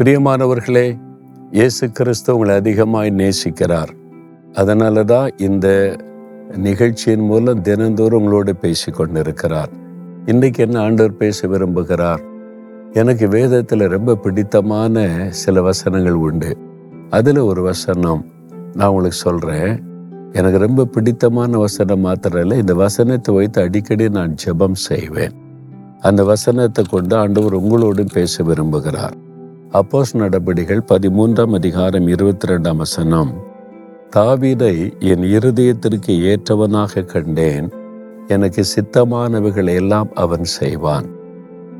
பிரியமானவர்களே இயேசு கிறிஸ்து உங்களை அதிகமாய் நேசிக்கிறார். அதனால தான் இந்த நிகழ்ச்சியின் மூலம் தினந்தோறும் உங்களோடு பேசி கொண்டிருக்கிறார். இன்றைக்கு என்ன ஆண்டவர் பேச விரும்புகிறார்? எனக்கு வேதத்தில் ரொம்ப பிடித்தமான சில வசனங்கள் உண்டு. அதில் ஒரு வசனம் நான் உங்களுக்கு சொல்கிறேன் எனக்கு ரொம்ப பிடித்தமான வசனம் மாத்திரம் இல்லை இந்த வசனத்தை வைத்து அடிக்கடி நான் ஜெபம் செய்வேன். அந்த வசனத்தை கொண்டு ஆண்டவர் உங்களோடும் பேச விரும்புகிறார். அப்போஸ் நடபடிகள் பதிமூன்றாம் அதிகாரம் இருபத்தி ரெண்டாம் வசனம். தாவீதை என் இருதயத்திற்கு ஏற்றவனாக கண்டேன். எனக்கு சித்தமானவைகளை எல்லாம் அவன் செய்வான்.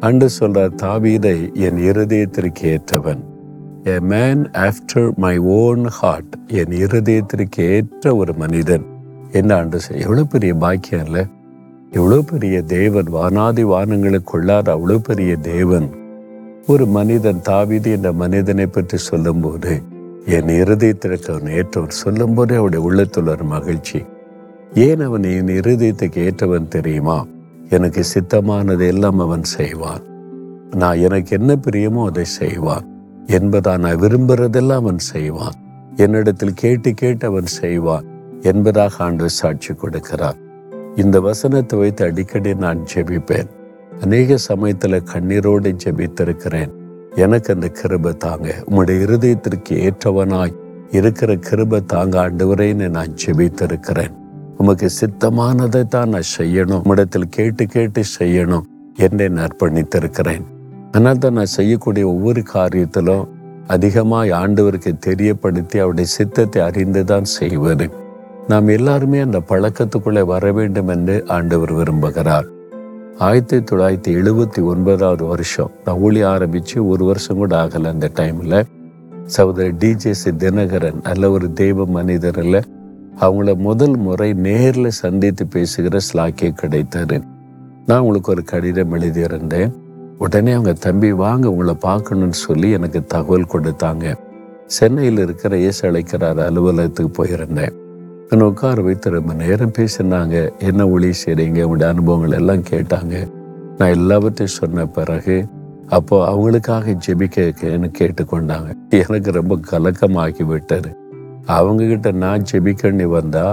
அன்று சொல்ற தாவீதை என் இருதயத்திற்கு ஏற்றவன். A man after my own heart என் இருதயத்திற்கு ஏற்ற ஒரு மனிதன். என்ன ஆண்டு செய் எவ்வளோ பெரிய பாக்கியம் இல்லை எவ்வளோ பெரிய தேவன் வானாதி வானங்களுக்குள்ளார் அவ்வளோ பெரிய தேவன். ஒரு மனிதன் தாவிது என்ற மனிதனை பற்றி சொல்லும்போது என் இருதயத்திற்கு அவன் ஏற்றவன். சொல்லும்போது அவருடைய உள்ளத்தில் ஒரு மகிழ்ச்சி. ஏன் அவன் என் இருதயத்துக்கு ஏற்றவன் தெரியுமா? எனக்கு சித்தமானது எல்லாம் அவன் செய்வான். நான் எனக்கு என்ன பிரியமோ அதை செய்வான். என்பதா நான் விரும்புறதெல்லாம் அவன் செய்வான். என்னிடத்தில் கேட்டு கேட்டு அவன் செய்வான் என்பதாக ஆண்டு சாட்சி கொடுக்கிறார். இந்த வசனத்தை வைத்து அடிக்கடி நான் ஜெபிப்பேன். அநேக சமயத்தில் கண்ணீரோடு ஜெபித்திருக்கிறேன். எனக்கு அந்த கிருபை தாங்க. உம்முடைய இருதயத்திற்கு ஏற்றவனாய் இருக்கிற கிருபை தாங்க ஆண்டவரேன்னு நான் ஜெபித்திருக்கிறேன். உமக்கு சித்தமானதை தான் நான் செய்யணும். உம்மிடத்தில் கேட்டு கேட்டு செய்யணும் என்னை நான் அர்ப்பணித்திருக்கிறேன். ஆனால் தான் நான் செய்யக்கூடிய ஒவ்வொரு காரியத்திலும் அதிகமாக ஆண்டவருக்கு தெரியப்படுத்தி அவருடைய சித்தத்தை அறிந்து தான் செய்வது. நாம் எல்லாருமே அந்த பழக்கத்துக்குள்ளே வர வேண்டும் என்று ஆண்டவர் விரும்புகிறார். ஆயிரத்தி தொள்ளாயிரத்தி எழுபத்தி ஒன்பதாவது வருஷம் நான் ஊழி ஆரம்பித்து ஒரு வருஷம் கூட ஆகலை அந்த டைமில் சகோதரர் டிஜேசி தினகரன் அல்ல ஒரு தெய்வ மனிதர் இல்லை அவங்கள முதல் முறை நேரில் சந்தித்து பேசுகிற ஸ்லாக்கே கிடைத்தாரு நான் உங்களுக்கு ஒரு கடிதம் எழுதியிருந்தேன். உடனே அவங்க தம்பி வாங்க உங்களை பார்க்கணும்னு சொல்லி எனக்கு தகவல் கொடுத்தாங்க. சென்னையில் இருக்கிற இயேசு அழைக்கிறார் அலுவலகத்துக்கு போயிருந்தேன். என்னை உட்கார வைத்து ரொம்ப நேரம் பேசினாங்க. என்ன ஒளி செய்றீங்க? உங்களுடைய அனுபவங்கள் எல்லாம் கேட்டாங்க. நான் எல்லாவற்றையும் சொன்ன பிறகு அப்போ அவங்களுக்காக ஜெபிக்க கேட்டுக்கொண்டாங்க. எனக்கு ரொம்ப கலக்கமாக்கி விட்டார் அவங்க கிட்ட நான் ஜெபிக்கன்னு வந்தா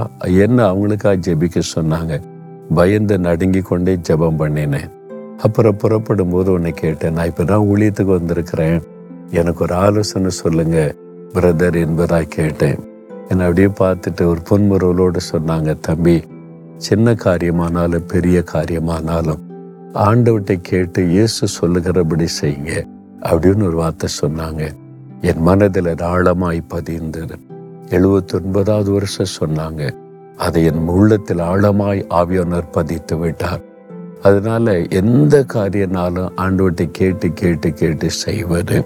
என்ன அவங்களுக்காக ஜெபிக்க சொன்னாங்க? பயந்து நடுங்கி கொண்டே ஜெபம் பண்ணினேன். அப்புறம் புறப்படும் போது உன்னை கேட்டேன் நான் இப்போ தான் ஊழியத்துக்கு வந்திருக்கிறேன். எனக்கு ஒரு ஆலோசனை சொல்லுங்க பிரதர் என்பதாக கேட்டேன். என்னை அப்படியே பார்த்துட்டு ஒரு பொன்முறவலோடு சொன்னாங்க தம்பி சின்ன காரியமானாலும் பெரிய காரியமானாலும் ஆண்டவட்டை கேட்டு இயேசு சொல்லுகிறபடி செய்யுங்க அப்படின்னு ஒரு வார்த்தை சொன்னாங்க. என் மனதில் அது ஆழமாய் பதிந்தது. எழுபத்தி ஒன்பதாவது வருஷம் சொன்னாங்க. அதை என் உள்ளத்தில் ஆழமாய் ஆவியானவர் பதித்து விட்டார். அதனால எந்த காரியனாலும் ஆண்டவட்டை கேட்டு கேட்டு கேட்டு செய்வது.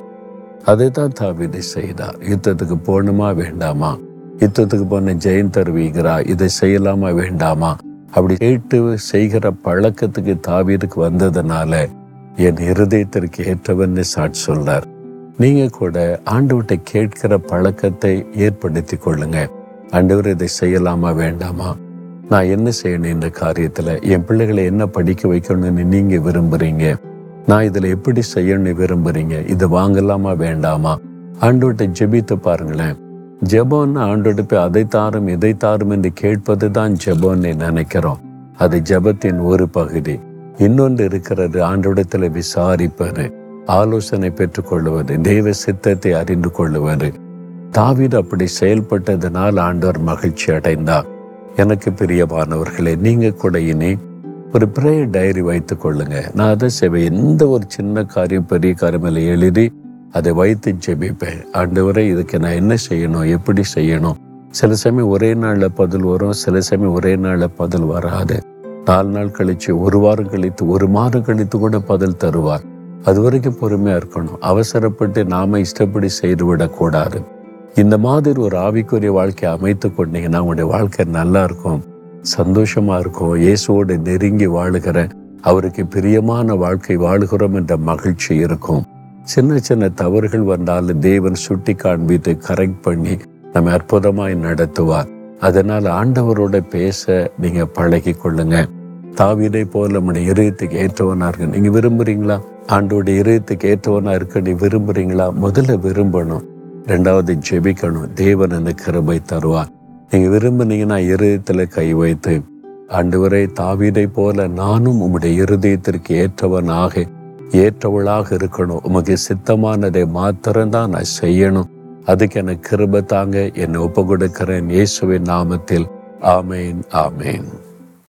அதை தான் தாவிதை செய்தார். யுத்தத்துக்கு போகணுமா வேண்டாமா? யுத்தத்துக்கு போன ஜெயம் தருவீங்கிறா இதை செய்யலாமா வேண்டாமா? அப்படி கேட்டு செய்கிற பழக்கத்துக்கு தாவீதுக்கு வந்ததுனால என் இருதயத்திற்கு ஏற்றவன்னு சாட்சி சொல்றார் நீங்க கூட ஆண்டவர்கிட்ட கேட்கிற பழக்கத்தை ஏற்படுத்தி கொள்ளுங்க. ஆண்டவர் இதை செய்யலாமா வேண்டாமா? நான் என்ன செய்யணும் இந்த காரியத்துல? என் பிள்ளைகளை என்ன படிக்க வைக்கணும்னு நீங்க விரும்புறீங்க? நான் இதுல எப்படி செய்யணும்னு விரும்புறீங்க? இதை வாங்கலாமா வேண்டாமா? ஆண்டவர்கிட்ட ஜெபித்து பாருங்களேன். ஜெபம்னு ஆண்டெடுப்பு அதை தாரும் இதை தாரும் என்று கேட்பது தான் ஜெபம்னு நினைக்கிறோம். அது ஜெபத்தின் ஒரு பகுதி. இன்னொன்று இருக்கிறது ஆண்டோடத்தில் விசாரிப்பது ஆலோசனை பெற்றுக்கொள்வது தெய்வ சித்தத்தை அறிந்து கொள்வது. தாவீர் அப்படி செயல்பட்டதனால் ஆண்டவர் மகிழ்ச்சி அடைந்தார். எனக்கு பிரியமானவர்களே நீங்க கூட இனி ஒரு பிரேயர் டைரி வைத்துக் கொள்ளுங்க. நான் அதை செய்வேன். எந்த ஒரு சின்ன காரியம் பெரிய காரியம் எழுதி அதை வைத்து ஜெபிப்பேன். ஆண்டவரை இதுக்கு நான் என்ன செய்யணும்? எப்படி செய்யணும்? சில சமயம் ஒரே நாளில் பதில் வரும் சில சமயம் ஒரே நாளில் பதில் வராது. நாலு நாள் கழிச்சு ஒரு வாரம் கழித்து ஒரு மாதம் கழித்து கூட பதில் தருவார். அது வரைக்கும் பொறுமையா இருக்கணும். அவசரப்பட்டு நாம இஷ்டப்படி செய்து விடக்கூடாது இந்த மாதிரி ஒரு ஆவிக்குரிய வாழ்க்கையை அமைத்து கொண்டீங்கன்னா உங்களுடைய வாழ்க்கை நல்லா இருக்கும். சந்தோஷமா இருக்கும். இயேசுவோடு நெருங்கி வாழுகிற அவருக்கு பிரியமான வாழ்க்கை வாழுகிறோம் என்ற மகிழ்ச்சி இருக்கும். சின்ன சின்ன தவறுகள் வந்தாலும் தேவன் சுட்டி காண்பித்து கரெக்ட் பண்ணி நம்ம அற்புதமாய் நடத்துவார். அதனால் ஆண்டவரோட பேச நீங்க பழகி கொள்ளுங்க. தாவிதை போல நம்முடைய இதயத்துக்கு ஏற்றவனா இருக்கு நீங்க விரும்புறீங்களா? ஆண்டோடைய இருதயத்துக்கு ஏற்றவனா இருக்க நீ விரும்புறீங்களா? முதல்ல விரும்பணும். ரெண்டாவது ஜெபிக்கணும். தேவன் அந்த கிருபை தருவார். நீங்க விரும்புனீங்கன்னா இருதயத்துல கை வைத்து ஆண்டவரை தாவிதை போல நானும் உம்முடைய இருதயத்திற்கு ஏற்றவனாக ஏற்றவளாக இருக்கணும். உமக்கு சித்தமானதை மாத்திரம்தான் நான் செய்யணும். அதுக்கு எனக்கு கிருப தாங்க. என்னை ஒப்பு கொடுக்கிறேன் இயேசுவின் நாமத்தில். ஆமேன் ஆமேன்.